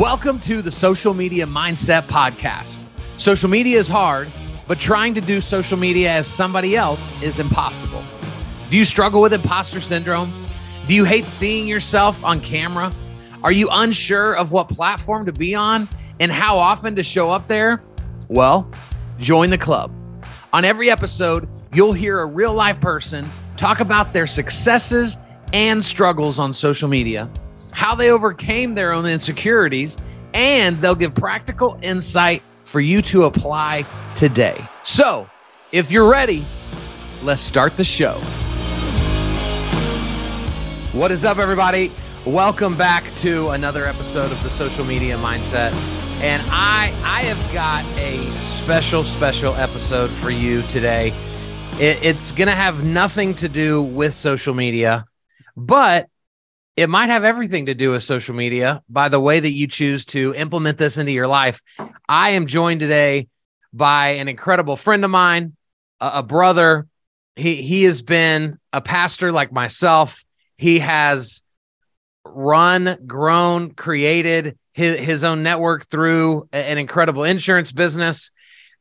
Welcome to the Social Media Mindset Podcast. Social media is hard, but trying to do social media as somebody else is impossible. Do you struggle with imposter syndrome? Do you hate seeing yourself on camera? Are you unsure of what platform to be on and how often to show up there? Well, join the club. On every episode, you'll hear a real life person talk about their successes and struggles on social media how they overcame their own insecurities, and they'll give practical insight for you to apply today. So, if you're ready, let's start the show. What is up, everybody? Welcome back to another episode of the Social Media Mindset. And I I have got a special, special episode for you today. It, it's going to have nothing to do with social media, but it might have everything to do with social media by the way that you choose to implement this into your life. I am joined today by an incredible friend of mine, a, a brother. He he has been a pastor like myself. He has run, grown, created his, his own network through an incredible insurance business.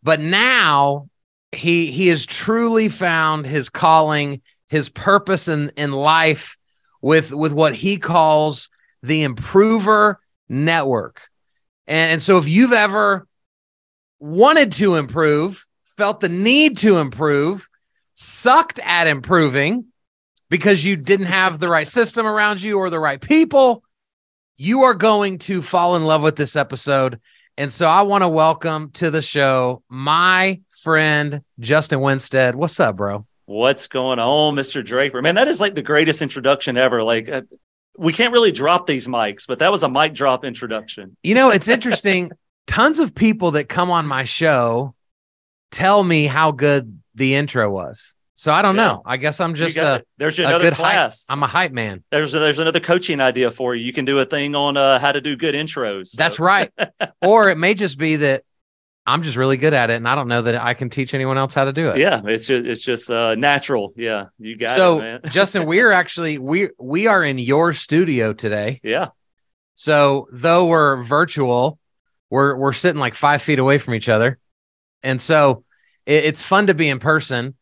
But now he he has truly found his calling, his purpose in, in life with with what he calls the improver network. And, and so if you've ever wanted to improve, felt the need to improve, sucked at improving because you didn't have the right system around you or the right people, you are going to fall in love with this episode. And so I want to welcome to the show my friend Justin Winstead. What's up, bro? What's going on, Mr. Draper? Man, that is like the greatest introduction ever. Like, uh, we can't really drop these mics, but that was a mic drop introduction. You know, it's interesting. Tons of people that come on my show tell me how good the intro was. So I don't yeah. know. I guess I'm just a there's another class. Hype, I'm a hype man. There's a, there's another coaching idea for you. You can do a thing on uh, how to do good intros. So. That's right. or it may just be that I'm just really good at it, and I don't know that I can teach anyone else how to do it. Yeah, it's just it's just uh, natural. Yeah, you got so, it, man. Justin, we're actually we we are in your studio today. Yeah. So though we're virtual, we're we're sitting like five feet away from each other, and so it, it's fun to be in person.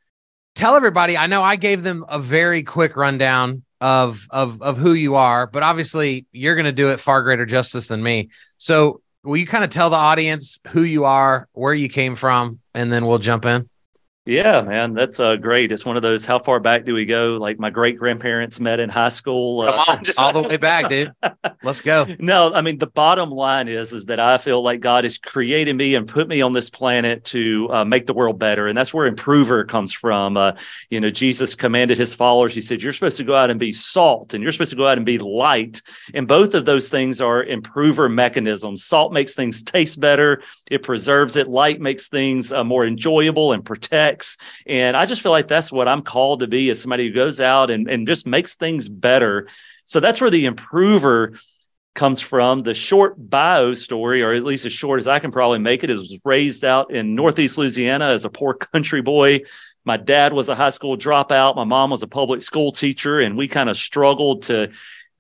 Tell everybody. I know I gave them a very quick rundown of of of who you are, but obviously you're going to do it far greater justice than me. So will you kind of tell the audience who you are, where you came from, and then we'll jump in? Yeah, man, that's uh, great. It's one of those. How far back do we go? Like my great grandparents met in high school. Uh, Come on, just all the way back, dude. Let's go. No, I mean the bottom line is is that I feel like God has created me and put me on this planet to uh, make the world better, and that's where improver comes from. Uh, you know, Jesus commanded his followers. He said, "You're supposed to go out and be salt, and you're supposed to go out and be light." And both of those things are improver mechanisms. Salt makes things taste better. It preserves it. Light makes things uh, more enjoyable and protect and I just feel like that's what I'm called to be as somebody who goes out and, and just makes things better. So that's where the improver comes from. The short bio story, or at least as short as I can probably make it, is raised out in Northeast Louisiana as a poor country boy. My dad was a high school dropout. My mom was a public school teacher, and we kind of struggled to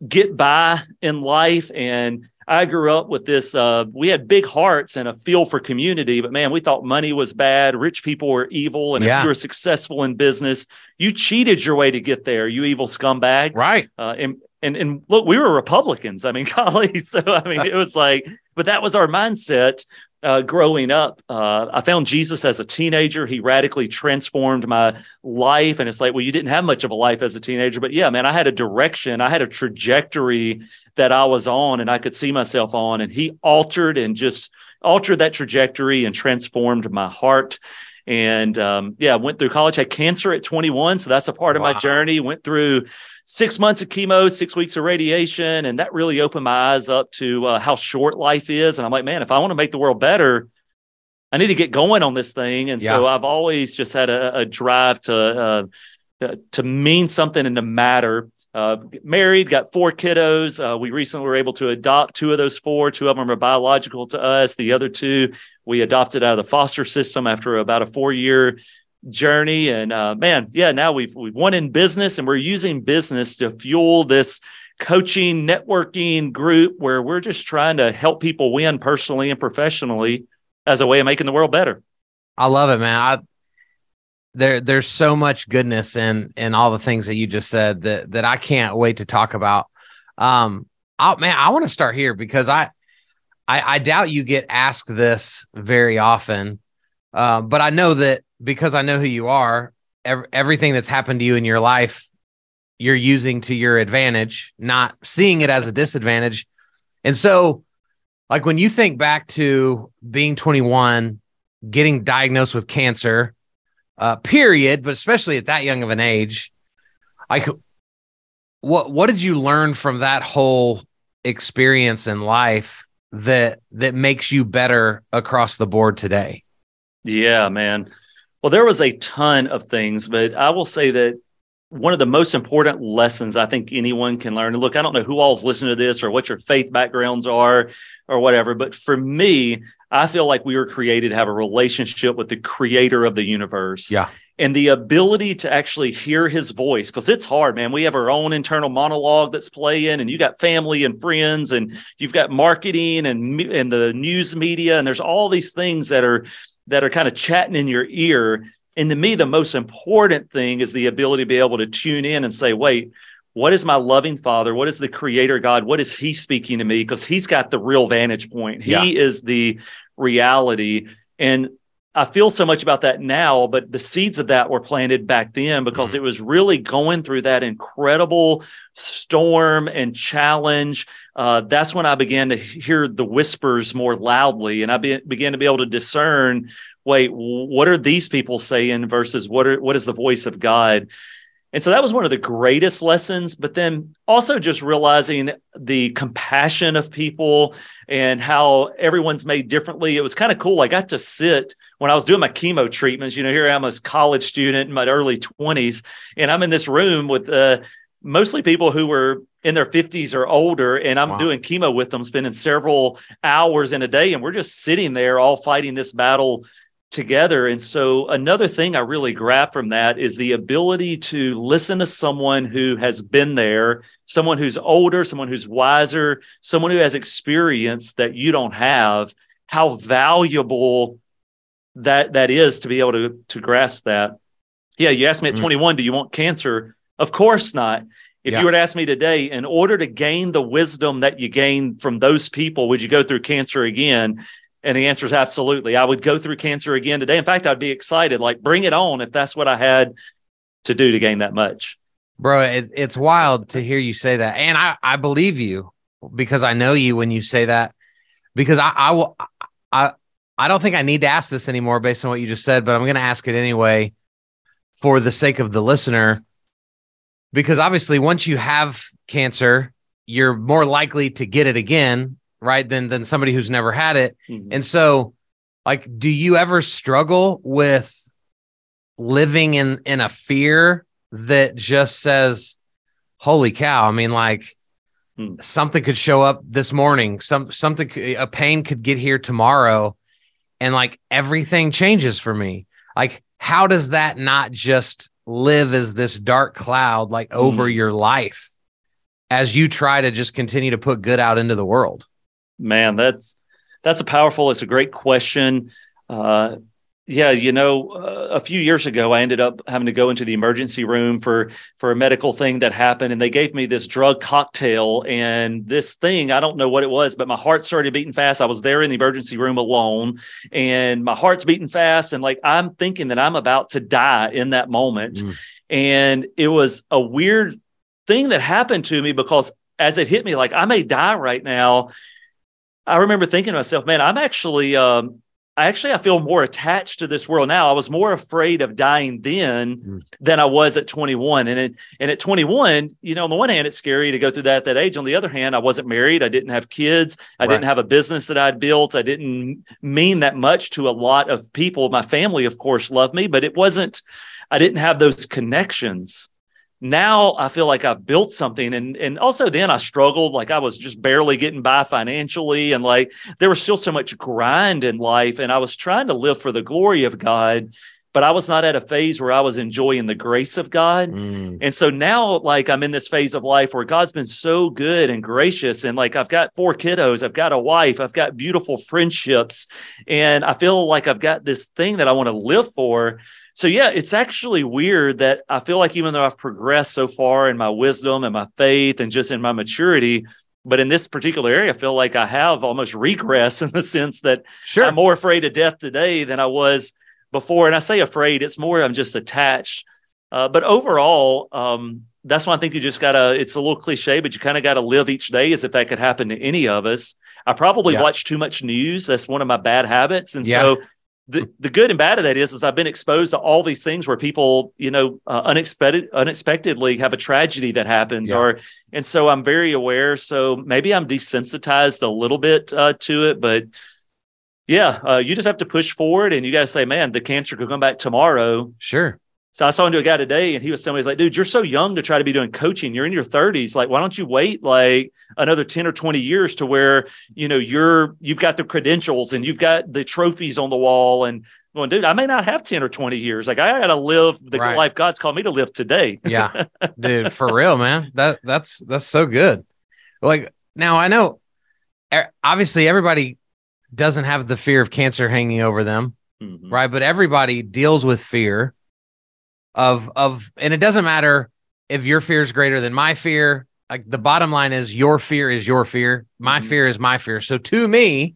get by in life. And I grew up with this. Uh, we had big hearts and a feel for community, but man, we thought money was bad. Rich people were evil. And yeah. if you were successful in business, you cheated your way to get there, you evil scumbag. Right. Uh, and, and, and look, we were Republicans. I mean, golly. So, I mean, it was like, but that was our mindset uh, growing up, uh, I found Jesus as a teenager. He radically transformed my life. And it's like, well, you didn't have much of a life as a teenager, but yeah, man, I had a direction, I had a trajectory that I was on and I could see myself on. And he altered and just altered that trajectory and transformed my heart. And um, yeah, went through college, had cancer at 21. So that's a part of wow. my journey. Went through six months of chemo, six weeks of radiation. And that really opened my eyes up to uh, how short life is. And I'm like, man, if I want to make the world better, I need to get going on this thing. And yeah. so I've always just had a, a drive to, uh, to mean something and to matter. Uh, married, got four kiddos. Uh, we recently were able to adopt two of those four. Two of them are biological to us. The other two we adopted out of the foster system after about a four year journey. And uh, man, yeah, now we've we've won in business, and we're using business to fuel this coaching, networking group where we're just trying to help people win personally and professionally as a way of making the world better. I love it, man. I there there's so much goodness in in all the things that you just said that that I can't wait to talk about. Um, I man, I want to start here because I, I I doubt you get asked this very often, uh, but I know that because I know who you are, ev- everything that's happened to you in your life, you're using to your advantage, not seeing it as a disadvantage. And so, like when you think back to being 21, getting diagnosed with cancer, uh, period, but especially at that young of an age, like what what did you learn from that whole experience in life that that makes you better across the board today? Yeah, man. Well, there was a ton of things, but I will say that one of the most important lessons I think anyone can learn. And look, I don't know who all's listening to this or what your faith backgrounds are or whatever, but for me, I feel like we were created to have a relationship with the creator of the universe. Yeah. And the ability to actually hear his voice, because it's hard, man. We have our own internal monologue that's playing, and you got family and friends, and you've got marketing and and the news media, and there's all these things that are that are kind of chatting in your ear. And to me, the most important thing is the ability to be able to tune in and say, wait, what is my loving father? What is the creator God? What is he speaking to me? Because he's got the real vantage point. He yeah. is the reality. And I feel so much about that now, but the seeds of that were planted back then because mm-hmm. it was really going through that incredible storm and challenge. Uh, that's when I began to hear the whispers more loudly, and I be, began to be able to discern. Wait, what are these people saying versus what are what is the voice of God? And so that was one of the greatest lessons. But then also just realizing the compassion of people and how everyone's made differently. It was kind of cool. I got to sit when I was doing my chemo treatments. You know, here I am as a college student in my early 20s, and I'm in this room with uh, mostly people who were in their 50s or older and i'm wow. doing chemo with them spending several hours in a day and we're just sitting there all fighting this battle together. And so, another thing I really grab from that is the ability to listen to someone who has been there, someone who's older, someone who's wiser, someone who has experience that you don't have, how valuable that that is to be able to to grasp that. Yeah, you asked me at mm-hmm. 21, do you want cancer? Of course not. If yeah. you were to ask me today, in order to gain the wisdom that you gained from those people, would you go through cancer again? And the answer is absolutely. I would go through cancer again today. In fact, I'd be excited. Like, bring it on if that's what I had to do to gain that much. Bro, it, it's wild to hear you say that. And I, I believe you because I know you when you say that. Because I, I will, I, I don't think I need to ask this anymore based on what you just said, but I'm going to ask it anyway for the sake of the listener. Because obviously, once you have cancer, you're more likely to get it again right than than somebody who's never had it mm-hmm. and so like do you ever struggle with living in in a fear that just says holy cow i mean like mm. something could show up this morning some something a pain could get here tomorrow and like everything changes for me like how does that not just live as this dark cloud like over mm. your life as you try to just continue to put good out into the world Man, that's that's a powerful. It's a great question. Uh, yeah, you know, uh, a few years ago, I ended up having to go into the emergency room for for a medical thing that happened, and they gave me this drug cocktail and this thing. I don't know what it was, but my heart started beating fast. I was there in the emergency room alone, and my heart's beating fast, and like I'm thinking that I'm about to die in that moment, mm. and it was a weird thing that happened to me because as it hit me, like I may die right now I remember thinking to myself, man, I'm actually, um, I actually, I feel more attached to this world now. I was more afraid of dying then mm. than I was at 21. And it, and at 21, you know, on the one hand, it's scary to go through that at that age. On the other hand, I wasn't married. I didn't have kids. I right. didn't have a business that I'd built. I didn't mean that much to a lot of people. My family, of course, loved me, but it wasn't, I didn't have those connections now I feel like I've built something and and also then I struggled like I was just barely getting by financially and like there was still so much grind in life and I was trying to live for the glory of God but I was not at a phase where I was enjoying the grace of God. Mm. And so now, like, I'm in this phase of life where God's been so good and gracious. And like, I've got four kiddos, I've got a wife, I've got beautiful friendships. And I feel like I've got this thing that I want to live for. So, yeah, it's actually weird that I feel like even though I've progressed so far in my wisdom and my faith and just in my maturity, but in this particular area, I feel like I have almost regress in the sense that sure. I'm more afraid of death today than I was before. And I say afraid, it's more I'm just attached. Uh, but overall, um, that's why I think you just gotta. It's a little cliche, but you kind of got to live each day as if that could happen to any of us. I probably yeah. watch too much news. That's one of my bad habits, and yeah. so the, the good and bad of that is is I've been exposed to all these things where people you know uh, unexpected unexpectedly have a tragedy that happens yeah. or and so I'm very aware so maybe I'm desensitized a little bit uh, to it but yeah, uh, you just have to push forward, and you got to say, man, the cancer could come back tomorrow. Sure. So I saw into a guy today, and he was somebody's like, dude, you're so young to try to be doing coaching. You're in your 30s. Like, why don't you wait like another 10 or 20 years to where you know you're you've got the credentials and you've got the trophies on the wall and going, dude, I may not have 10 or 20 years. Like I gotta live the right. life God's called me to live today. yeah. Dude, for real, man. That that's that's so good. Like now I know obviously everybody doesn't have the fear of cancer hanging over them, mm-hmm. right? But everybody deals with fear of of, and it doesn't matter if your fear is greater than my fear. Like the bottom line is, your fear is your fear. My mm-hmm. fear is my fear. So to me,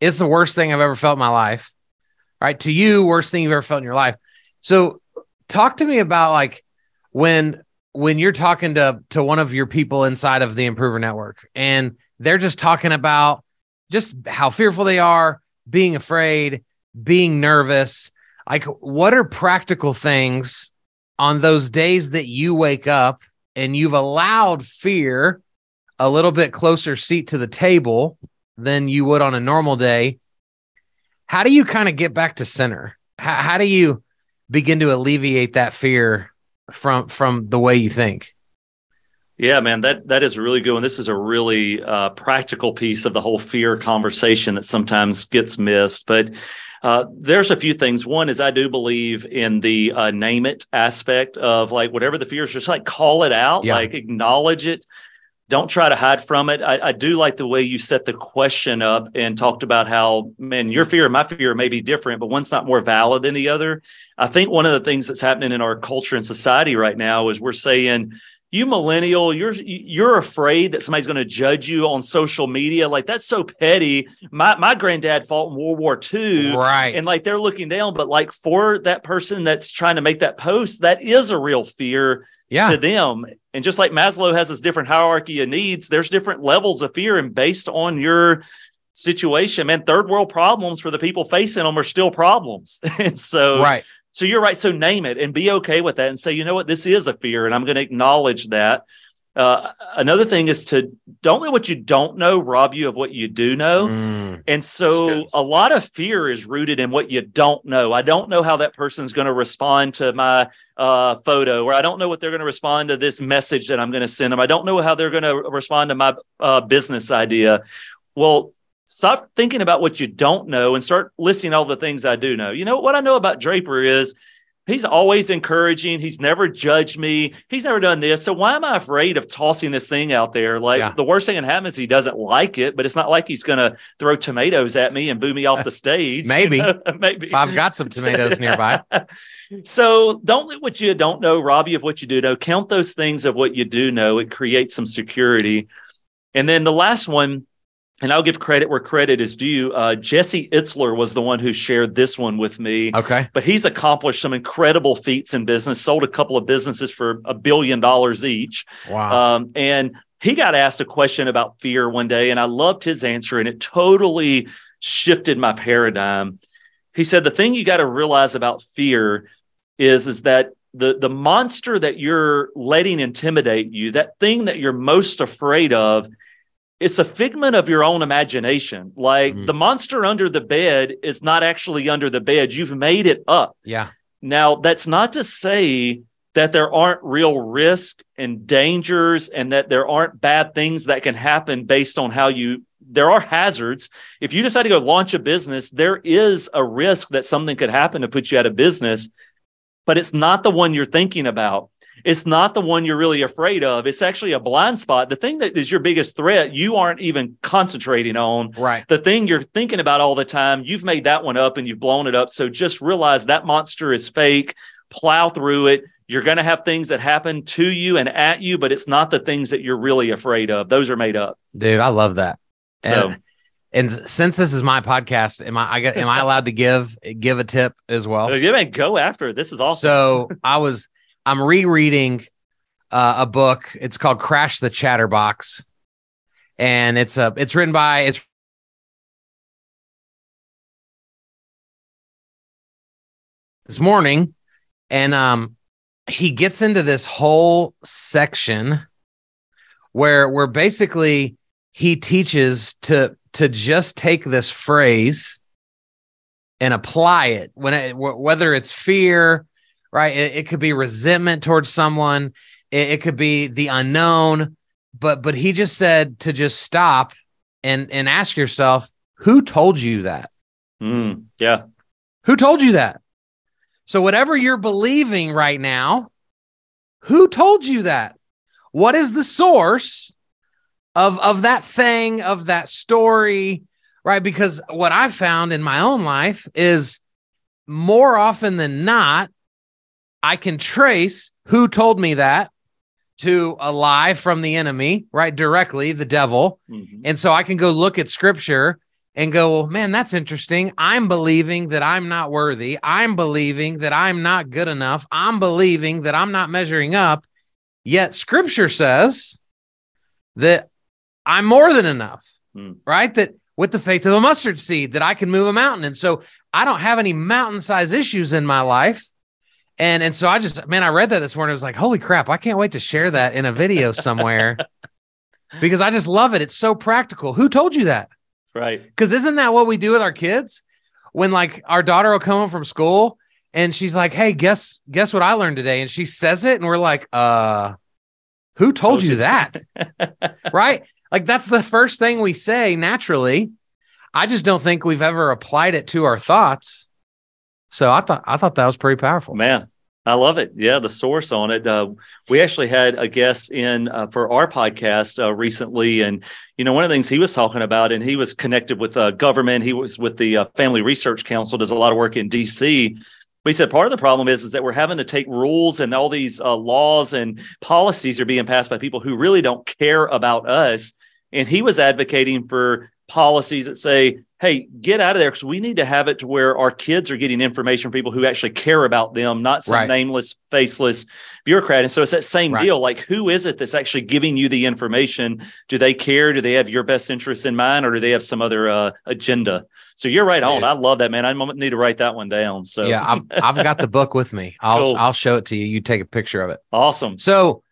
it's the worst thing I've ever felt in my life. Right? To you, worst thing you've ever felt in your life. So talk to me about like when when you're talking to to one of your people inside of the improver network and they're just talking about just how fearful they are, being afraid, being nervous. Like, what are practical things on those days that you wake up and you've allowed fear a little bit closer seat to the table than you would on a normal day? How do you kind of get back to center? How, how do you begin to alleviate that fear from from the way you think? Yeah, man, that that is really good. And this is a really uh, practical piece of the whole fear conversation that sometimes gets missed. But uh, there's a few things. One is I do believe in the uh, name it aspect of like whatever the fear is, just like call it out, yeah. like acknowledge it. Don't try to hide from it. I, I, do like the way you set the question up and talked about how, man, your fear and my fear may be different, but one's not more valid than the other. I think one of the things that's happening in our culture and society right now is we're saying, you millennial you're you're afraid that somebody's going to judge you on social media. Like that's so petty. My my granddad fought in world war ii right. and like they're looking down but like for that person that's trying to make that post that is a real fear yeah. to them. And just like maslow has this different hierarchy of needs there's different levels of fear and based on your situation man third world problems for the people facing them are still problems. And so right so you're right. So name it and be okay with that and say, you know what, this is a fear and I'm going to acknowledge that. Uh, another thing is to don't let what you don't know rob you of what you do know. Mm, and so a lot of fear is rooted in what you don't know. I don't know how that person's going to respond to my uh, photo, or I don't know what they're going to respond to this message that I'm going to send them. I don't know how they're going to respond to my uh, business idea. Well, Stop thinking about what you don't know and start listing all the things I do know. You know, what I know about Draper is he's always encouraging. He's never judged me. He's never done this. So why am I afraid of tossing this thing out there? Like yeah. the worst thing that happens, he doesn't like it, but it's not like he's going to throw tomatoes at me and boo me off the stage. Maybe, you know? maybe if I've got some tomatoes nearby. so don't let what you don't know rob you of what you do know. Count those things of what you do know. It creates some security. And then the last one and I'll give credit where credit is due. Uh, Jesse Itzler was the one who shared this one with me. Okay. But he's accomplished some incredible feats in business, sold a couple of businesses for a billion dollars each. Wow. Um, and he got asked a question about fear one day, and I loved his answer, and it totally shifted my paradigm. He said, The thing you got to realize about fear is, is that the, the monster that you're letting intimidate you, that thing that you're most afraid of, it's a figment of your own imagination. Like mm-hmm. the monster under the bed is not actually under the bed. You've made it up. Yeah. Now, that's not to say that there aren't real risk and dangers and that there aren't bad things that can happen based on how you there are hazards. If you decide to go launch a business, there is a risk that something could happen to put you out of business, but it's not the one you're thinking about. It's not the one you're really afraid of. It's actually a blind spot. The thing that is your biggest threat, you aren't even concentrating on. Right. The thing you're thinking about all the time, you've made that one up and you've blown it up. So just realize that monster is fake. Plow through it. You're going to have things that happen to you and at you, but it's not the things that you're really afraid of. Those are made up. Dude, I love that. So, And, and since this is my podcast, am I, I get, am I allowed to give give a tip as well? Oh, yeah, man, go after it. This is awesome. So I was I'm rereading uh, a book. It's called Crash the Chatterbox, and it's a it's written by it's this morning, and um he gets into this whole section where where basically he teaches to to just take this phrase and apply it when it, wh- whether it's fear right? It, it could be resentment towards someone. It, it could be the unknown. But but he just said to just stop and and ask yourself who told you that? Mm, yeah. who told you that? So whatever you're believing right now who told you that? What is the source of of that thing of that story right? Because what i've found in my own life is more often than not i can trace who told me that to a lie from the enemy right directly the devil Mhm. and so I can go look at scripture and go, well, man, that's interesting. I'm believing that I'm not worthy. I'm believing that I'm not good enough. I'm believing that I'm not measuring up. Yet scripture says that I'm more than enough, Hmm. right? That with the faith of a mustard seed, that I can move a mountain. And so I don't have any mountain size issues in my life. And and so I just man, I read that this morning. I was like, holy crap, I can't wait to share that in a video somewhere because I just love it. It's so practical. Who told you that? Right. Because isn't that what we do with our kids? When like our daughter will come home from school and she's like, "Hey, guess guess what I learned today?" And she says it, and we're like, "Uh, who told, Told you, you. that?" right? Like that's the first thing we say naturally. I just don't think we've ever applied it to our thoughts. So I thought I thought that was pretty powerful. Man, I love it. Yeah, the source on it. Uh, we actually had a guest in uh, for our podcast uh, recently, and you know, one of the things he was talking about, and he was connected with uh, government. He was with the uh, Family Research Council, does a lot of work in D.C. But he said part of the problem is is that we're having to take rules and all these uh, laws and policies are being passed by people who really don't care about us. And he was advocating for policies that say, hey, get out of there because we need to have it to where our kids are getting information from people who actually care about them, not some Right. nameless, faceless bureaucrat. And so it's that same Right. deal. Like, who is it that's actually giving you the information? Do they care? Do they have your best interests in mind, or do they have some other uh, agenda? So you're right on. I love that, man. I need to write that one down. So Yeah, I've, I've got the book with me. I'll Cool. I'll show it to you. You take a picture of it. awesome. So,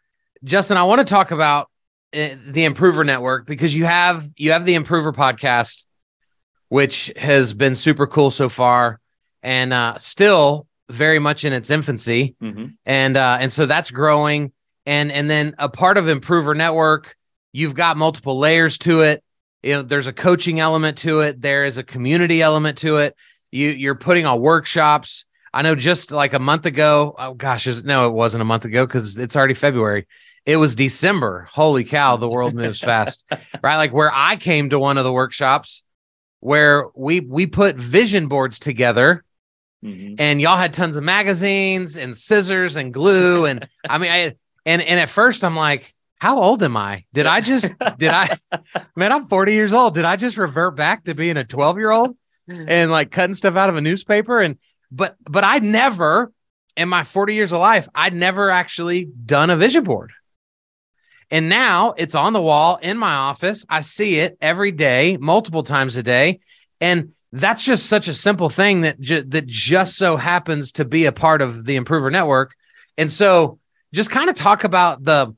Justin, I want to talk about uh, the Improver Network because you have you have the Improver podcast, which has been super cool so far, and uh, still very much in its infancy, hmm and uh, and so that's growing, and and then a part of Improver Network, you've got multiple layers to it. You know, there's a coaching element to it. There is a community element to it. You you're putting on workshops. I know just like a month ago. Oh gosh, no, it wasn't a month ago because it's already February. It was December. Holy cow, the world moves fast, right? Like where I came to one of the workshops where we we put vision boards together hmm and y'all had tons of magazines and scissors and glue and I mean I and and at first I'm like how old am I? Did I just did I man I'm 40 years old. Did I just revert back to being a 12 year old and like cutting stuff out of a newspaper and but but I'd never in my 40 years of life I'd never actually done a vision board. And now it's on the wall in my office. I see it every day, multiple times a day. And that's just such a simple thing that ju- that just so happens to be a part of the Improver Network. And so just kind of talk about the,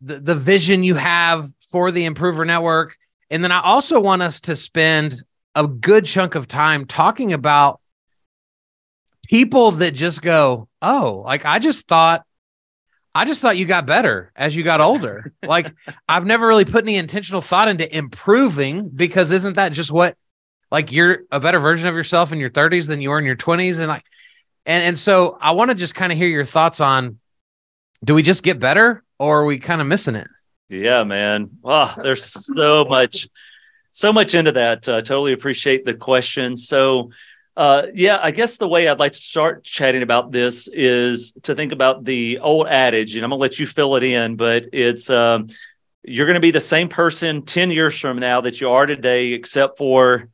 the the vision you have for the Improver Network. And then I also want us to spend a good chunk of time talking about people that just go, "Oh, like I just thought I just thought you got better as you got older. like I've never really put any intentional thought into improving because isn't that just what like you're a better version of yourself in your 30s than you were in your 20s and like and and so I want to just kind of hear your thoughts on do we just get better or are we kind of missing it? Yeah, man. Oh, there's so much so much into that. Uh, totally appreciate the question. So uh, yeah, I guess the way I'd like to start chatting about this is to think about the old adage, and I'm gonna let you fill it in, but it's um, you're gonna be the same person 10 years from now that you are today, except for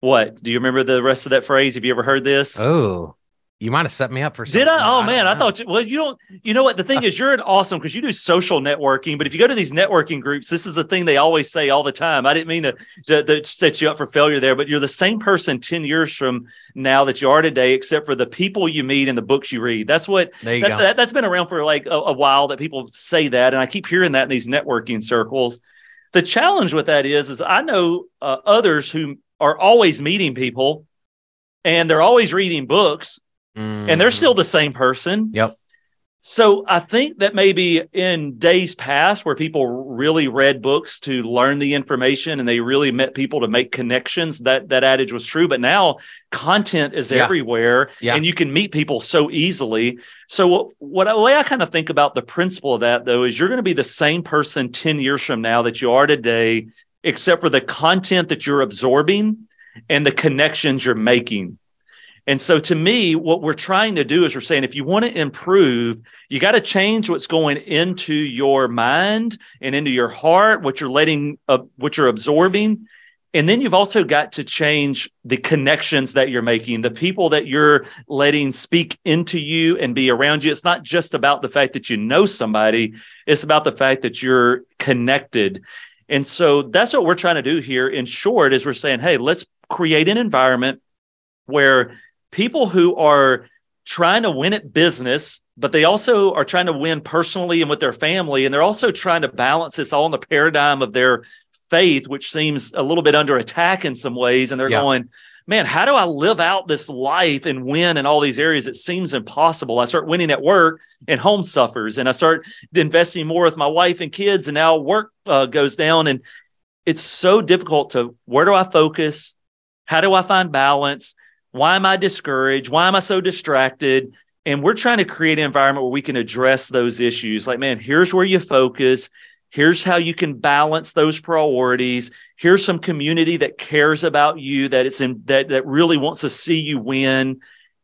what? Do you remember the rest of that phrase? Have you ever heard this? Oh, you might have set me up for something. Did I? Oh I man, I thought. You, well, you don't. You know what? The thing is, you're an awesome because you do social networking. But if you go to these networking groups, this is the thing they always say all the time. I didn't mean to, to, to set you up for failure there, but you're the same person ten years from now that you are today, except for the people you meet and the books you read. That's what. There you that, go. That, has been around for like a, a while that people say that, and I keep hearing that in these networking circles. The challenge with that is, is I know uh, others who are always meeting people, and they're always reading books Mm. And they're still the same person. Yep. So I think that maybe in days past where people really read books to learn the information and they really met people to make connections, that that adage was true. But now content is yeah. everywhere yeah. and you can meet people so easily. So what, what the way I kind of think about the principle of that though is you're going to be the same person 10 years from now that you are today, except for the content that you're absorbing and the connections you're making. And so to me, what we're trying to do is we're saying if you want to improve, you got to change what's going into your mind and into your heart, what you're letting, uh, what you're absorbing. And then you've also got to change the connections that you're making, the people that you're letting speak into you and be around you. It's not just about the fact that you know somebody, it's about the fact that you're connected. And so that's what we're trying to do here. In short, is we're saying, hey, let's create an environment where people who are trying to win at business, but they also are trying to win personally and with their family. And they're also trying to balance this all in the paradigm of their faith, which seems a little bit under attack in some ways. And they're yeah. going, man, how do I live out this life and win in all these areas? It seems impossible. I start winning at work and home suffers, and I start investing more with my wife and kids, and now work uh, goes down. And it's so difficult to where do I focus? How do I find balance? Why am I discouraged? Why am I so distracted? And we're trying to create an environment where we can address those issues. Like, man, here's where you focus. Here's how you can balance those priorities. Here's some community that cares about you, that it's in that that really wants to see you win.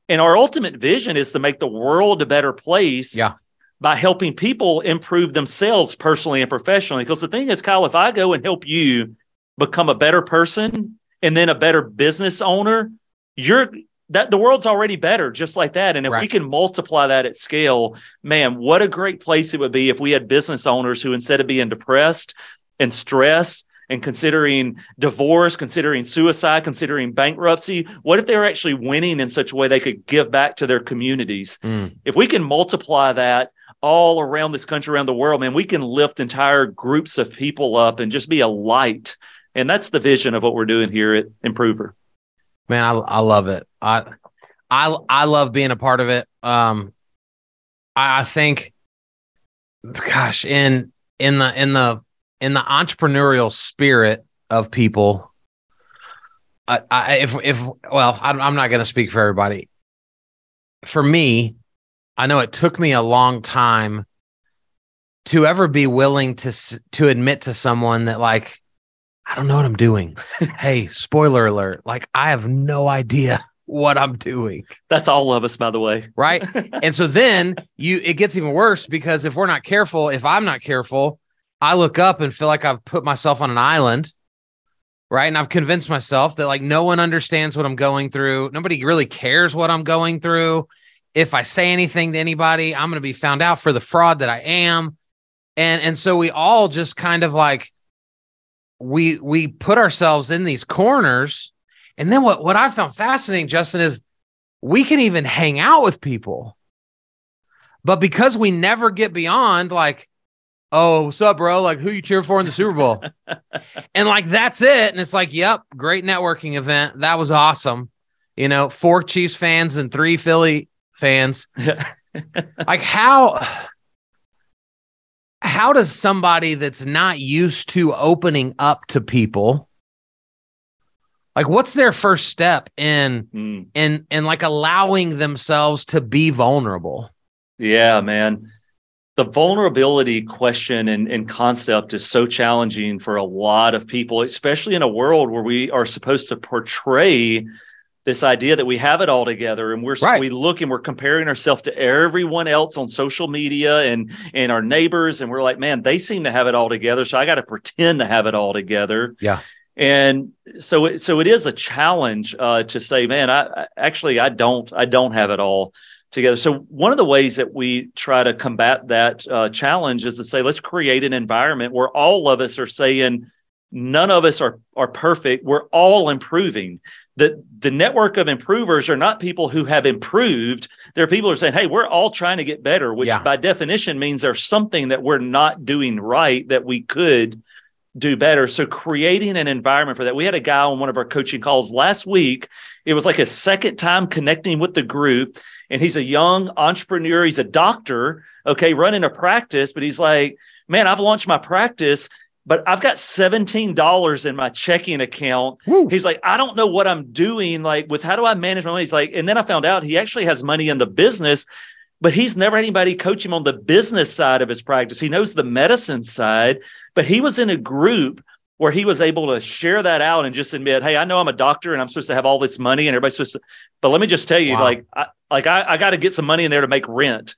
And our ultimate vision is to make the world a better place. Yeah. By helping people improve themselves personally and professionally. Because the thing is, Kyle, if I go and help you become a better person and then a better business owner, you're that the world's already better just like that and if right. we can multiply that at scale man what a great place it would be if we had business owners who instead of being depressed and stressed and considering divorce considering suicide considering bankruptcy what if they were actually winning in such a way they could give back to their communities mm. if we can multiply that all around this country around the world man we can lift entire groups of people up and just be a light and that's the vision of what we're doing here at improver Man, I I love it. I I I love being a part of it. Um, I, I think, gosh, in in the in the in the entrepreneurial spirit of people, I, I if if well, I'm I'm not going to speak for everybody. For me, I know it took me a long time to ever be willing to to admit to someone that like I don't know what I'm doing. hey, spoiler alert. Like, I have no idea what I'm doing. That's all of us, by the way. Right. and so then you, it gets even worse because if we're not careful, if I'm not careful, I look up and feel like I've put myself on an island. Right. And I've convinced myself that like no one understands what I'm going through. Nobody really cares what I'm going through. If I say anything to anybody, I'm going to be found out for the fraud that I am. And, and so we all just kind of like, we we put ourselves in these corners. And then what what i found fascinating justin is we can even hang out with people. But because we never get beyond like oh what's up bro? Like who you cheer for in the super bowl? And like that's it. And it's like yep great networking event. That was awesome. You know four chiefs fans and three philly fans. Like how how does somebody that's not used to opening up to people like what's their first step in Mm. in in like allowing themselves to be vulnerable Yeah, man. The vulnerability question and, and concept is so challenging for a lot of people, especially in a world where we are supposed to portray this idea that we have it all together and we're Right. we look and we're comparing ourselves to everyone else on social media and and our neighbors and we're like man they seem to have it all together so I got to pretend to have it all together Yeah. and so it, so it is a challenge uh, to say man I, I actually I don't I don't have it all together so one of the ways that we try to combat that uh, challenge is to say let's create an environment where all of us are saying none of us are are perfect we're all improving the the network of improvers are not people who have improved. They're people who are saying hey we're all trying to get better which Yeah. by definition means there's something that we're not doing right that we could do better. So creating an environment for that. We had a guy on one of our coaching calls last week. It was like his second time connecting with the group and he's a young entrepreneur. He's a doctor okay running a practice but he's like man i've launched my practice but I've got $17 in my checking account. Woo. He's like, I don't know what I'm doing. Like, with how do I manage my money? He's like, and then I found out he actually has money in the business, but he's never had anybody coach him on the business side of his practice. He knows the medicine side, but he was in a group where he was able to share that out and just admit, hey, I know I'm a doctor and I'm supposed to have all this money and everybody's supposed to, but let me just tell you, Wow. like, I, like I, I got to get some money in there to make rent,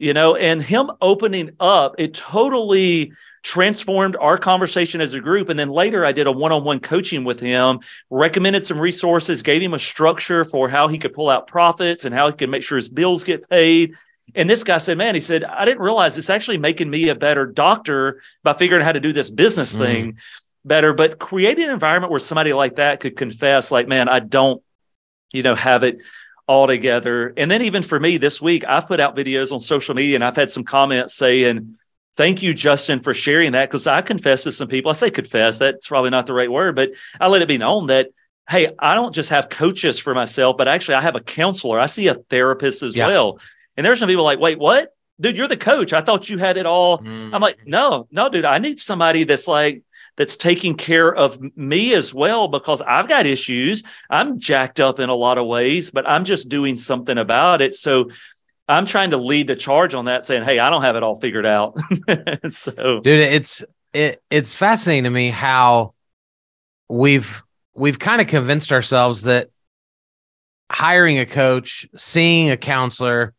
you know, and him opening up, it totally transformed our conversation as a group. And then later I did a one-on-one coaching with him, recommended some resources, gave him a structure for how he could pull out profits and how he could make sure his bills get paid. And this guy said, man, he said, I didn't realize it's actually making me a better doctor by figuring out how to do this business Mhm. thing better. But creating an environment where somebody like that could confess, like, man, I don't, you know, have it all together. And then even for me this week, I've put out videos on social media and I've had some comments saying, Thank you, Justin, for sharing that. Because I confess to some people, I say confess, that's probably not the right word, but I let it be known that, hey, I don't just have coaches for myself, but actually I have a counselor. I see a therapist as Yeah. well. And there's some people like, wait, what? Dude, you're the coach. I thought you had it all. Mm. I'm like, no, no, dude, I need somebody that's like, that's taking care of me as well because I've got issues. I'm jacked up in a lot of ways, but I'm just doing something about it. So I'm trying to lead the charge on that, saying, "Hey, I don't have it all figured out." so dude it's it it's fascinating to me how we've we've kind of convinced ourselves that hiring a coach seeing a counselor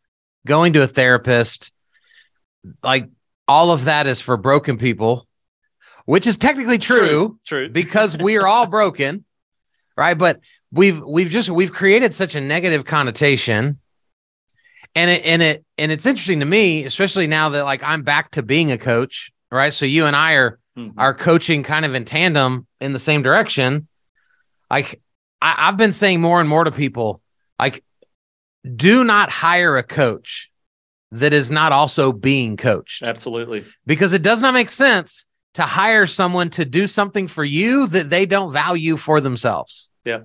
going to a therapist like all of that is for broken people which is technically true, true. because we are all broken right but we've we've just we've created such a negative connotation and it and it and it's interesting to me especially now that like i'm back to being a coach right so you and i are Mhm. are coaching kind of in tandem in the same direction like I, i've been saying more and more to people like do not hire a coach that is not also being coached Absolutely. because it does not make sense to hire someone to do something for you that they don't value for themselves. Yeah.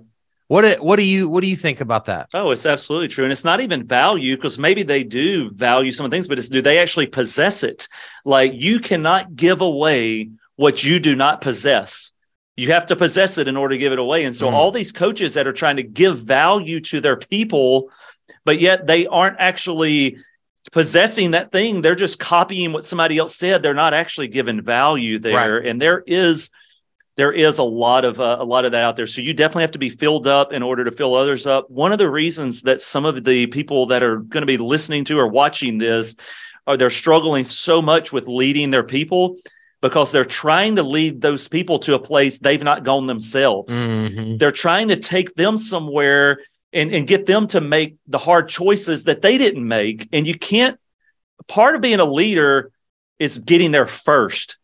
What do, what do you what do you think about that? Oh, it's absolutely true. And it's not even value because maybe they do value some things, but it's do they actually possess it? Like you cannot give away what you do not possess. You have to possess it in order to give it away. And so Mm. all these coaches that are trying to give value to their people, but yet they aren't actually possessing that thing, they're just copying what somebody else said. They're not actually giving value there. And there is there is a lot of uh, a lot of that out there. So you definitely have to be filled up in order to fill others up. One of the reasons that some of the people that are going to be listening to or watching this are they're struggling so much with leading their people because they're trying to lead those people to a place they've not gone themselves. Mhm. They're trying to take them somewhere and, and get them to make the hard choices that they didn't make. And you can't, part of being a leader is getting there first.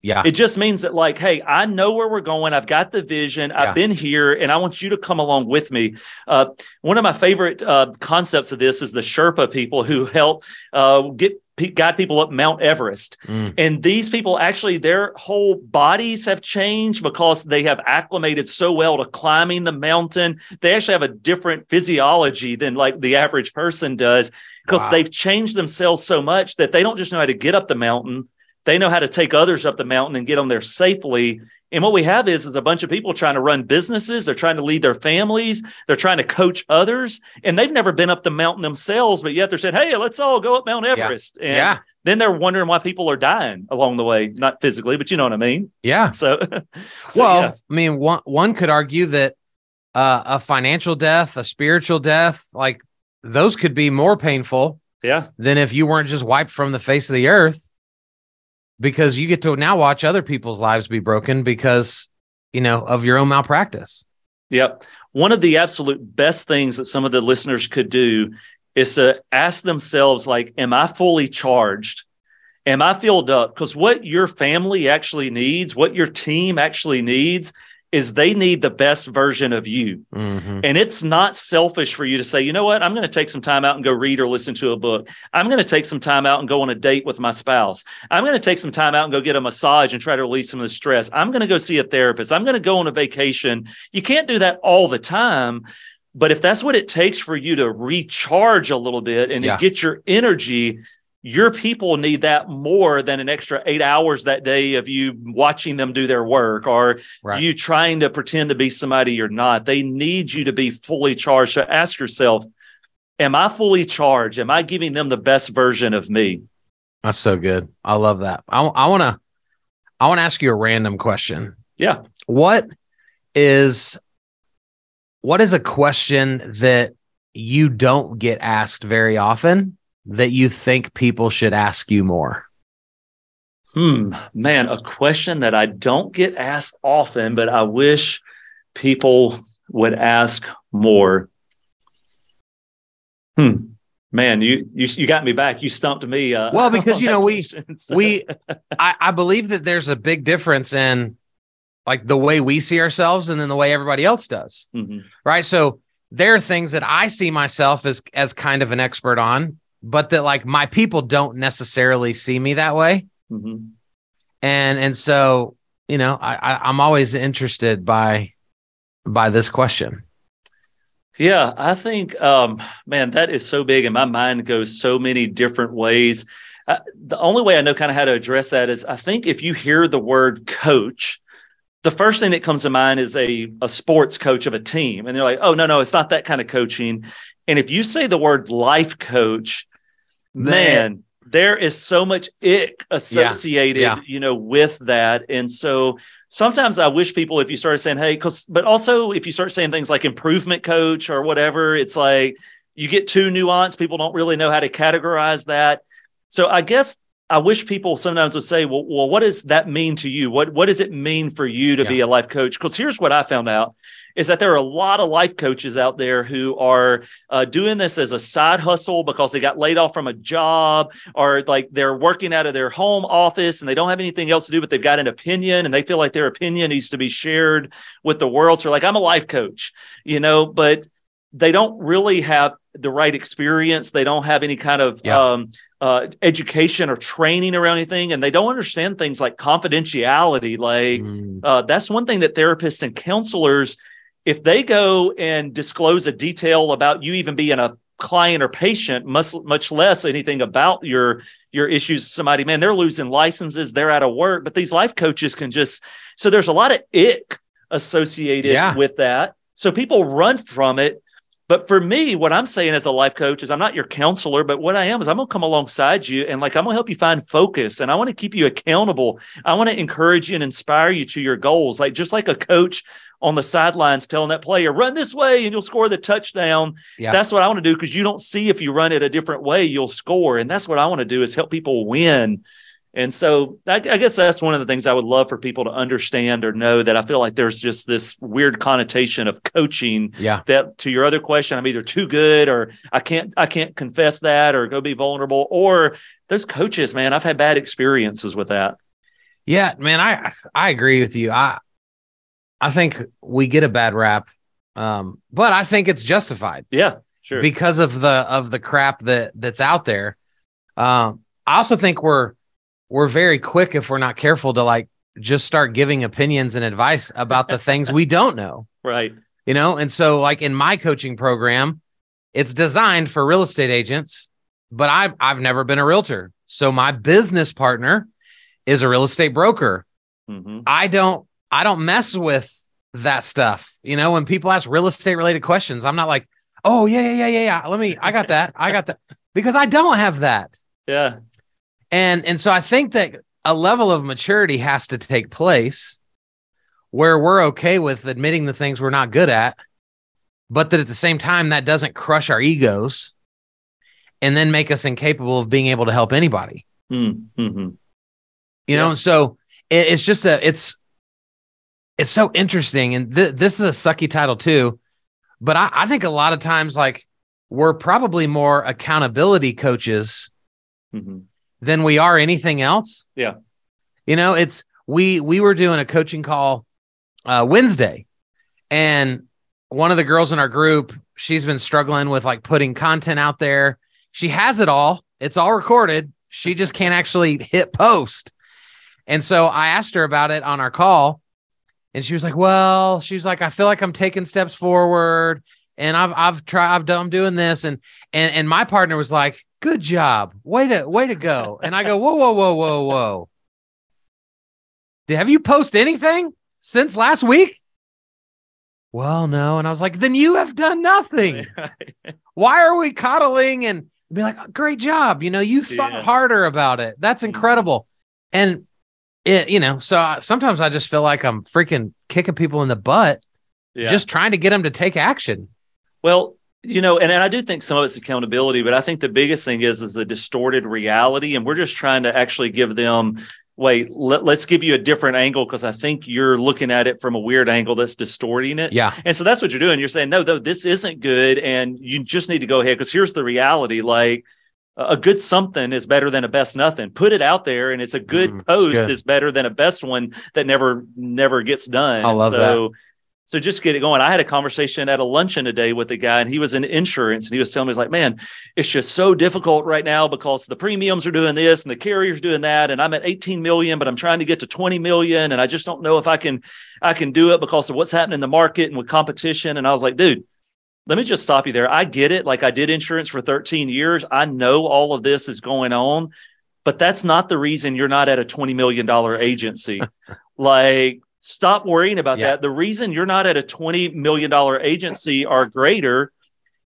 Yeah. It just means that, like, hey, I know where we're going. I've got the vision. I've been here, and I want you to come along with me. Uh, one of my favorite uh, concepts of this is the Sherpa people who help uh, get guide people up Mount Everest. Mm. And these people actually, their whole bodies have changed because they have acclimated so well to climbing the mountain. They actually have a different physiology than like the average person does because Wow. they've changed themselves so much that they don't just know how to get up the mountain. They know how to take others up the mountain and get them there safely. And what we have is is a bunch of people trying to run businesses. They're trying to lead their families. They're trying to coach others, and they've never been up the mountain themselves. But yet they're saying, "Hey, let's all go up Mount Everest." Yeah. And yeah. then they're wondering why people are dying along the way, not physically, but you know what I mean. Yeah. So, so well, yeah. I mean, one one could argue that uh, a financial death, a spiritual death, like those could be more painful yeah, than if you weren't just wiped from the face of the earth, because you get to now watch other people's lives be broken because you know of your own malpractice. Yep. One of the absolute best things that some of the listeners could do is to ask themselves, like, am I fully charged? Am I filled up? Because what your family actually needs, what your team actually needs, is they need the best version of you. Mhm. And it's not selfish for you to say, you know what, I'm going to take some time out and go read or listen to a book. I'm going to take some time out and go on a date with my spouse. I'm going to take some time out and go get a massage and try to release some of the stress. I'm going to go see a therapist. I'm going to go on a vacation. You can't do that all the time. But if that's what it takes for you to recharge a little bit and to Yeah. get your energy, your people need that more than an extra eight hours that day of you watching them do their work or Right. you trying to pretend to be somebody you're not. They need you to be fully charged. So ask yourself, am I fully charged? Am I giving them the best version of me? That's so good. I love that. I want to I want to ask you a random question. Yeah. What is what is a question that you don't get asked very often that you think people should ask you more? Hmm, man, a question that I don't get asked often, but I wish people would ask more. Hmm. Man, you you you got me back. You stumped me. Uh, Well, because, you know, we- we I, I believe that there's a big difference in like the way we see ourselves and then the way everybody else does. Mhm. Right. So there are things that I see myself as as kind of an expert on, but that like my people don't necessarily see me that way. Mhm. And and so, you know, I, I I'm always interested by by this question. Yeah, I think, um, man, that is so big, and my mind goes so many different ways. Uh, the only way I know kind of how to address that is I think if you hear the word coach, the first thing that comes to mind is a, a sports coach of a team. And they're like, oh, no, no, it's not that kind of coaching. And if you say the word life coach, man, there is so much ick associated, Yeah. you know, with that. And so sometimes I wish people, if you started saying, hey, because, but also if you start saying things like improvement coach or whatever, it's like you get too nuanced. People don't really know how to categorize that. So I guess I wish people sometimes would say, well, well, what does that mean to you? What what does it mean for you to be a life coach? Because here's what I found out is that there are a lot of life coaches out there who are uh, doing this as a side hustle because they got laid off from a job or like they're working out of their home office and they don't have anything else to do, but they've got an opinion and they feel like their opinion needs to be shared with the world. So, like, I'm a life coach, you know, but they don't really have the right experience. They don't have any kind of Yeah. um, uh, education or training around anything, and they don't understand things like confidentiality. Like Mm, uh, that's one thing that therapists and counselors, if they go and disclose a detail about you even being a client or patient, much much less anything about your your issues. Somebody, man, they're losing licenses, they're out of work, but these life coaches can just. So there's a lot of ick associated Yeah. with that. So people run from it. But for me, what I'm saying as a life coach is I'm not your counselor, but what I am is I'm going to come alongside you and like I'm going to help you find focus and I want to keep you accountable. I want to encourage you and inspire you to your goals. Like just like a coach on the sidelines telling that player, run this way and you'll score the touchdown. Yeah. That's what I want to do because you don't see if you run it a different way, you'll score. And that's what I want to do is help people win. And so I, I guess that's one of the things I would love for people to understand or know that I feel like there's just this weird connotation of coaching yeah. that to your other question, I'm either too good or I can't I can't confess that or go be vulnerable. Or those coaches, man, I've had bad experiences with that. Yeah, man, I I agree with you. I I think we get a bad rap. Um, but I think it's justified Yeah, sure. because of the of the crap that that's out there. Um, I also think we're we're very quick if we're not careful to like just start giving opinions and advice about the things we don't know. right. you know and so like in my coaching program it's designed for real estate agents but i've i've never been a realtor so my business partner is a real estate broker. Mhm. I don't I don't mess with that stuff. You know, when people ask real estate related questions, I'm not like, "Oh, yeah, yeah, yeah, yeah, yeah. Let me I got that. I got that." Because I don't have that. Yeah. And and so I think that a level of maturity has to take place where we're okay with admitting the things we're not good at, but that at the same time that doesn't crush our egos and then make us incapable of being able to help anybody. Mm-hmm. You know, and so it, it's just a it's it's so interesting. And th- this is a sucky title too. But I, I think a lot of times like we're probably more accountability coaches hmm than we are anything else. Yeah. You know, it's we we were doing a coaching call uh Wednesday and one of the girls in our group, she's been struggling with like putting content out there. She has it all. It's all recorded. She just can't actually hit post. And so I asked her about it on our call and she was like, "Well, she's like I feel like I'm taking steps forward and I've I've tried I've done I'm doing this and and and my partner was like, "Good job, way to way to go." And I go, "Whoa, whoa, whoa, whoa, whoa! Did, have you post anything since last week?" Well, no, and I was like, "Then you have done nothing. Why are we coddling and be like, great job? You know, you thought Yes. harder about it. That's mm-hmm. incredible." And it, you know, so I, sometimes I just feel like I'm freaking kicking people in the butt, yeah. just trying to get them to take action. Well, you know, and, and I do think some of it's accountability, but I think the biggest thing is is a distorted reality, and we're just trying to actually give them. Wait, let, let's give you a different angle because I think you're looking at it from a weird angle that's distorting it. Yeah. And so that's what you're doing. You're saying, no, no, this isn't good. And you just need to go ahead because here's the reality like a good something is better than a best nothing. Put it out there and it's a good Mm, post good. is better than a best one that never, never gets done. I love so, So just get it going. I had a conversation at a luncheon today with a guy and he was in insurance and he was telling me, he's like, man, it's just so difficult right now because the premiums are doing this and the carriers doing that. And I'm at 18 million, but I'm trying to get to 20 million. And I just don't know if I can, I can do it because of what's happening in the market and with competition. And I was like, dude, let me just stop you there. I get it. Like I did insurance for 13 years. I know all of this is going on, but that's not the reason you're not at a $20 million agency. like, stop worrying about Yeah. that. The reason you're not at a $20 million agency or greater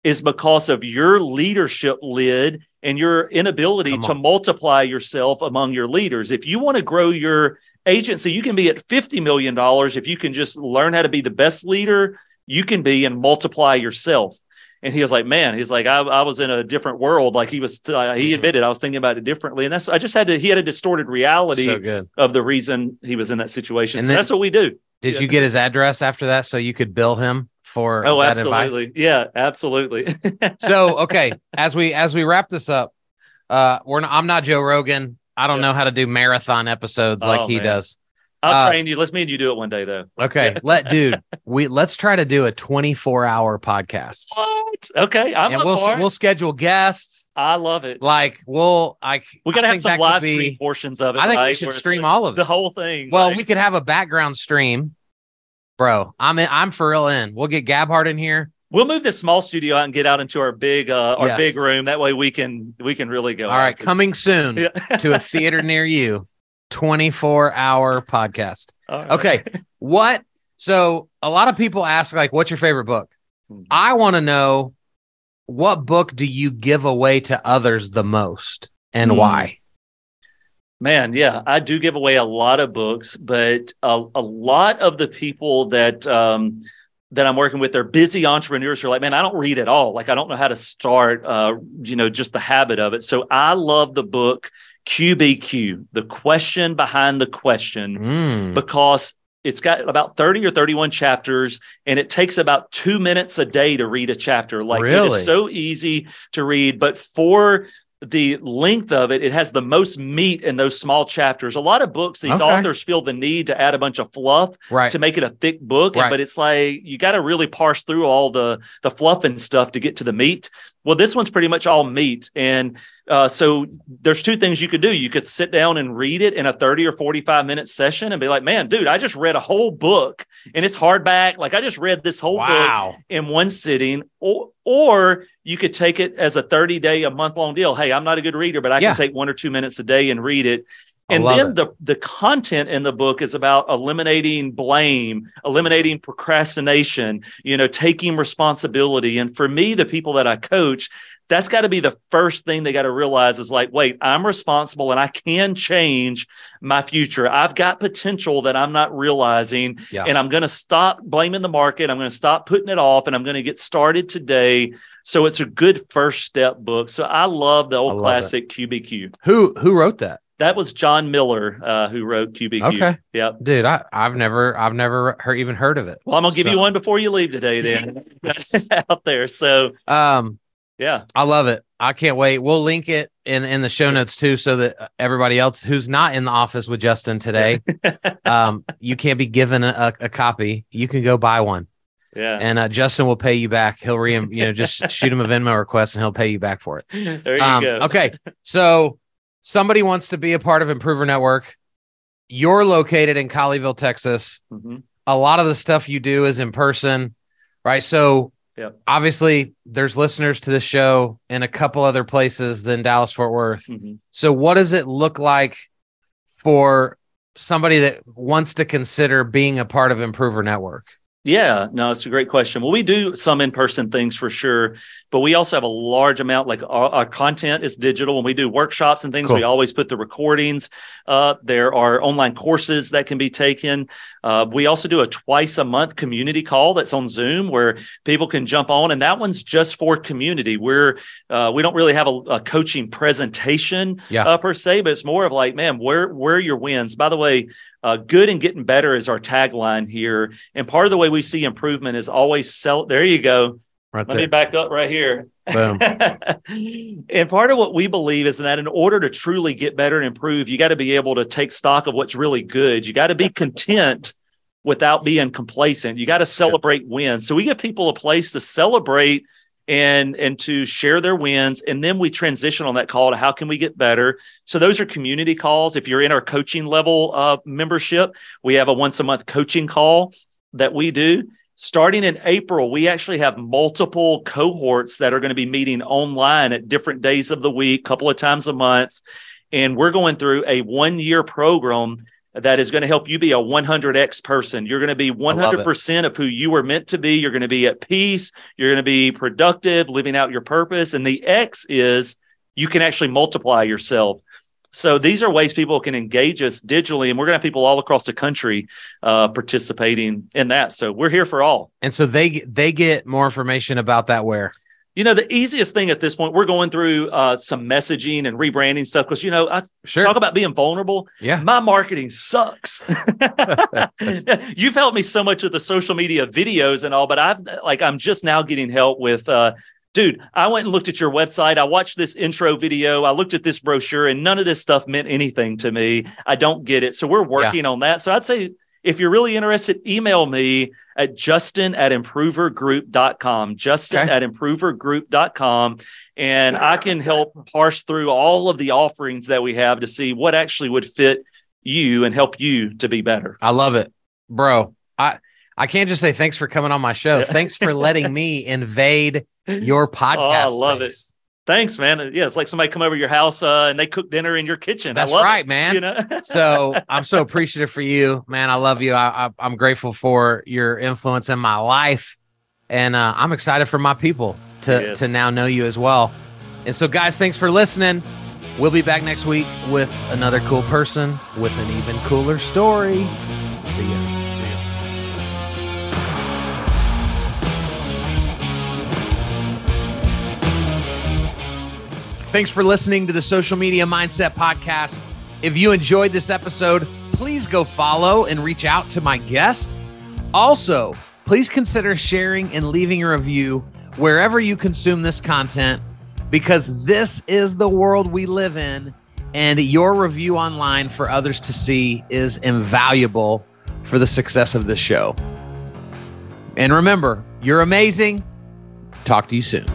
is because of your leadership lid and your inability to multiply yourself among your leaders. If you want to grow your agency, you can be at $50 million. If you can just learn how to be the best leader you can be and multiply yourself. And he was like, man, he's like, I, I was in a different world. Like he was, uh, he Mhm. admitted I was thinking about it differently. And that's, I just had to, he had a distorted reality So of the reason he was in that situation. And so then- that's what we do. Did Yeah. you get his address after that so you could bill him for Oh, that advice? absolutely. Yeah, absolutely. so okay as we as we wrap this up uh we're not, i'm not joe rogan i don't Yeah. know how to do marathon episodes like Oh, he man. does I'll Uh, train you. Let's me and you do it one day though. okay let dude we let's try to do a 24 hour podcast What? Okay. I'm and up we'll for it. we'll schedule guests I love it. like we'll like We got to I have some live be- stream portions of it. i think we should stream the, all of it. the whole thing. well like- we could have a background stream bro i'm in i'm for real in we'll get gabhard in here We'll move this small studio out and get out into our big uh our Yes. big room. That way we can we can really go. all right coming soon Yeah. to a theater near you 24 hour podcast right. Okay. what? So a lot of people ask, like, what's your favorite book? Mhm. I want to know what book do you give away to others the most and Hmm. why? Man, yeah, I do give away a lot of books, but a, a lot of the people that um, that I'm working with, they're busy entrepreneurs who are like, man, I don't read at all. Like, I don't know how to start. Uh, you know, just the habit of it. So I love the book QBQ, the question behind the question. Mm. because it's got about 30 or 31 chapters and it takes about two minutes a day to read a chapter. Like it Really? is so easy to read, but for the length of it, it has the most meat in those small chapters. A lot of books, these Okay. authors feel the need to add a bunch of fluff Right. to make it a thick book, Right. but it's like you got to really parse through all the the fluff and stuff to get to the meat. Well, this one's pretty much all meat, and uh, so there's two things you could do. You could sit down and read it in a 30 or 45 minute session and be like, "Man, dude, I just read a whole book, and it's hardback. Like I just read this whole book in one sitting." Or or you could take it as a 30 day, a month long deal. Hey, I'm not a good reader, but I Yeah. can take one or two minutes a day and read it. And then it. the the content in the book is about eliminating blame, eliminating procrastination, you know, taking responsibility. And for me, the people that I coach, that's got to be the first thing they got to realize is like, wait, I'm responsible and I can change my future. I've got potential that I'm not realizing. Yeah. And I'm going to stop blaming the market. I'm going to stop putting it off and I'm going to get started today. So it's a good first step book. So I love the old love classic QBQ. Who who wrote that? That was John Miller uh, who wrote QBQ. Okay. Yep. Dude, I, I've never I've never heard, even heard of it. Well, I'm gonna give So- you one before you leave today. Then out there. So Um yeah, I love it. I can't wait. We'll link it in in the show notes too, so that everybody else who's not in the office with Justin today, um, you can't be given a, a copy. You can go buy one, yeah. and uh, Justin will pay you back. He'll re you know just shoot him a Venmo request, and he'll pay you back for it. there you Um, go. Okay, so somebody wants to be a part of Improver Network. You're located in Colleyville, Texas. Mhm. A lot of the stuff you do is in person, right? So Yep. obviously, there's listeners to the show in a couple other places than Dallas Fort Worth. Mhm. So, what does it look like for somebody that wants to consider being a part of Improver Network? Yeah, no, it's a great question. Well, we do some in person things for sure, but we also have a large amount, like our, our content is digital. When we do workshops and things, Cool. we always put the recordings up. There are online courses that can be taken. Uh, we also do a twice a month community call that's on Zoom where people can jump on, and that one's just for community. We're uh, we don't really have a, a coaching presentation Yeah. uh, per se, but it's more of like, man, where where are your wins? By the way, uh, good and getting better is our tagline here. And part of the way we see improvement is always sell. There you go. Right Let me back up right here. Boom. and part of what we believe is that in order to truly get better and improve, you got to be able to take stock of what's really good. You got to be content without being complacent. You got to celebrate wins. So we give people a place to celebrate and and to share their wins. And then we transition on that call to how can we get better? So those are community calls. If you're in our coaching level uh, membership we have a once a month coaching call that we do. Starting in april we actually have multiple cohorts that are going to be meeting online at different days of the week couple of times a month. And we're going through a one year program that is going to help you be a 100x person. You're going to be 100% of who you were meant to be. You're going to be at peace. You're going to be productive, living out your purpose. And the X is you can actually multiply yourself. So these are ways people can engage us digitally, and we're going to have people all across the country uh, participating in that. So we're here for all. And so they they get more information about that where You know, the easiest thing at this point, we're going through uh, some messaging and rebranding stuff because, you know, I sure talk about being vulnerable. yeah My marketing sucks. You've helped me so much with the social media videos and all, but I've like I'm just now getting help with uh dude, I went and looked at your website. I watched this intro video. I looked at this brochure and none of this stuff meant anything to me. I don't get it. So we're working on that. So I'd say if you're really interested, email me at justin at improvergroup.com. Justin Okay. at improvergroup.com. And I can help parse through all of the offerings that we have to see what actually would fit you and help you to be better. I love it, bro. I I can't just say thanks for coming on my show. Yeah. Thanks for letting me invade your podcast. Oh, I love it. Thanks, man. Yeah, it's like somebody come over to your house uh, and they cook dinner in your kitchen. That's I love right, it, man. You know, so I'm so appreciative for you, man. I love you. I, I'm grateful for your influence in my life, and uh, I'm excited for my people to Yes. to now know you as well. And so, guys, thanks for listening. We'll be back next week with another cool person with an even cooler story. See ya. Thanks for listening to the Social Media Mindset Podcast. If you enjoyed this episode, please go follow and reach out to my guest. Also, please consider sharing and leaving a review wherever you consume this content because this is the world we live in, and your review online for others to see is invaluable for the success of this show. And remember, you're amazing. Talk to you soon.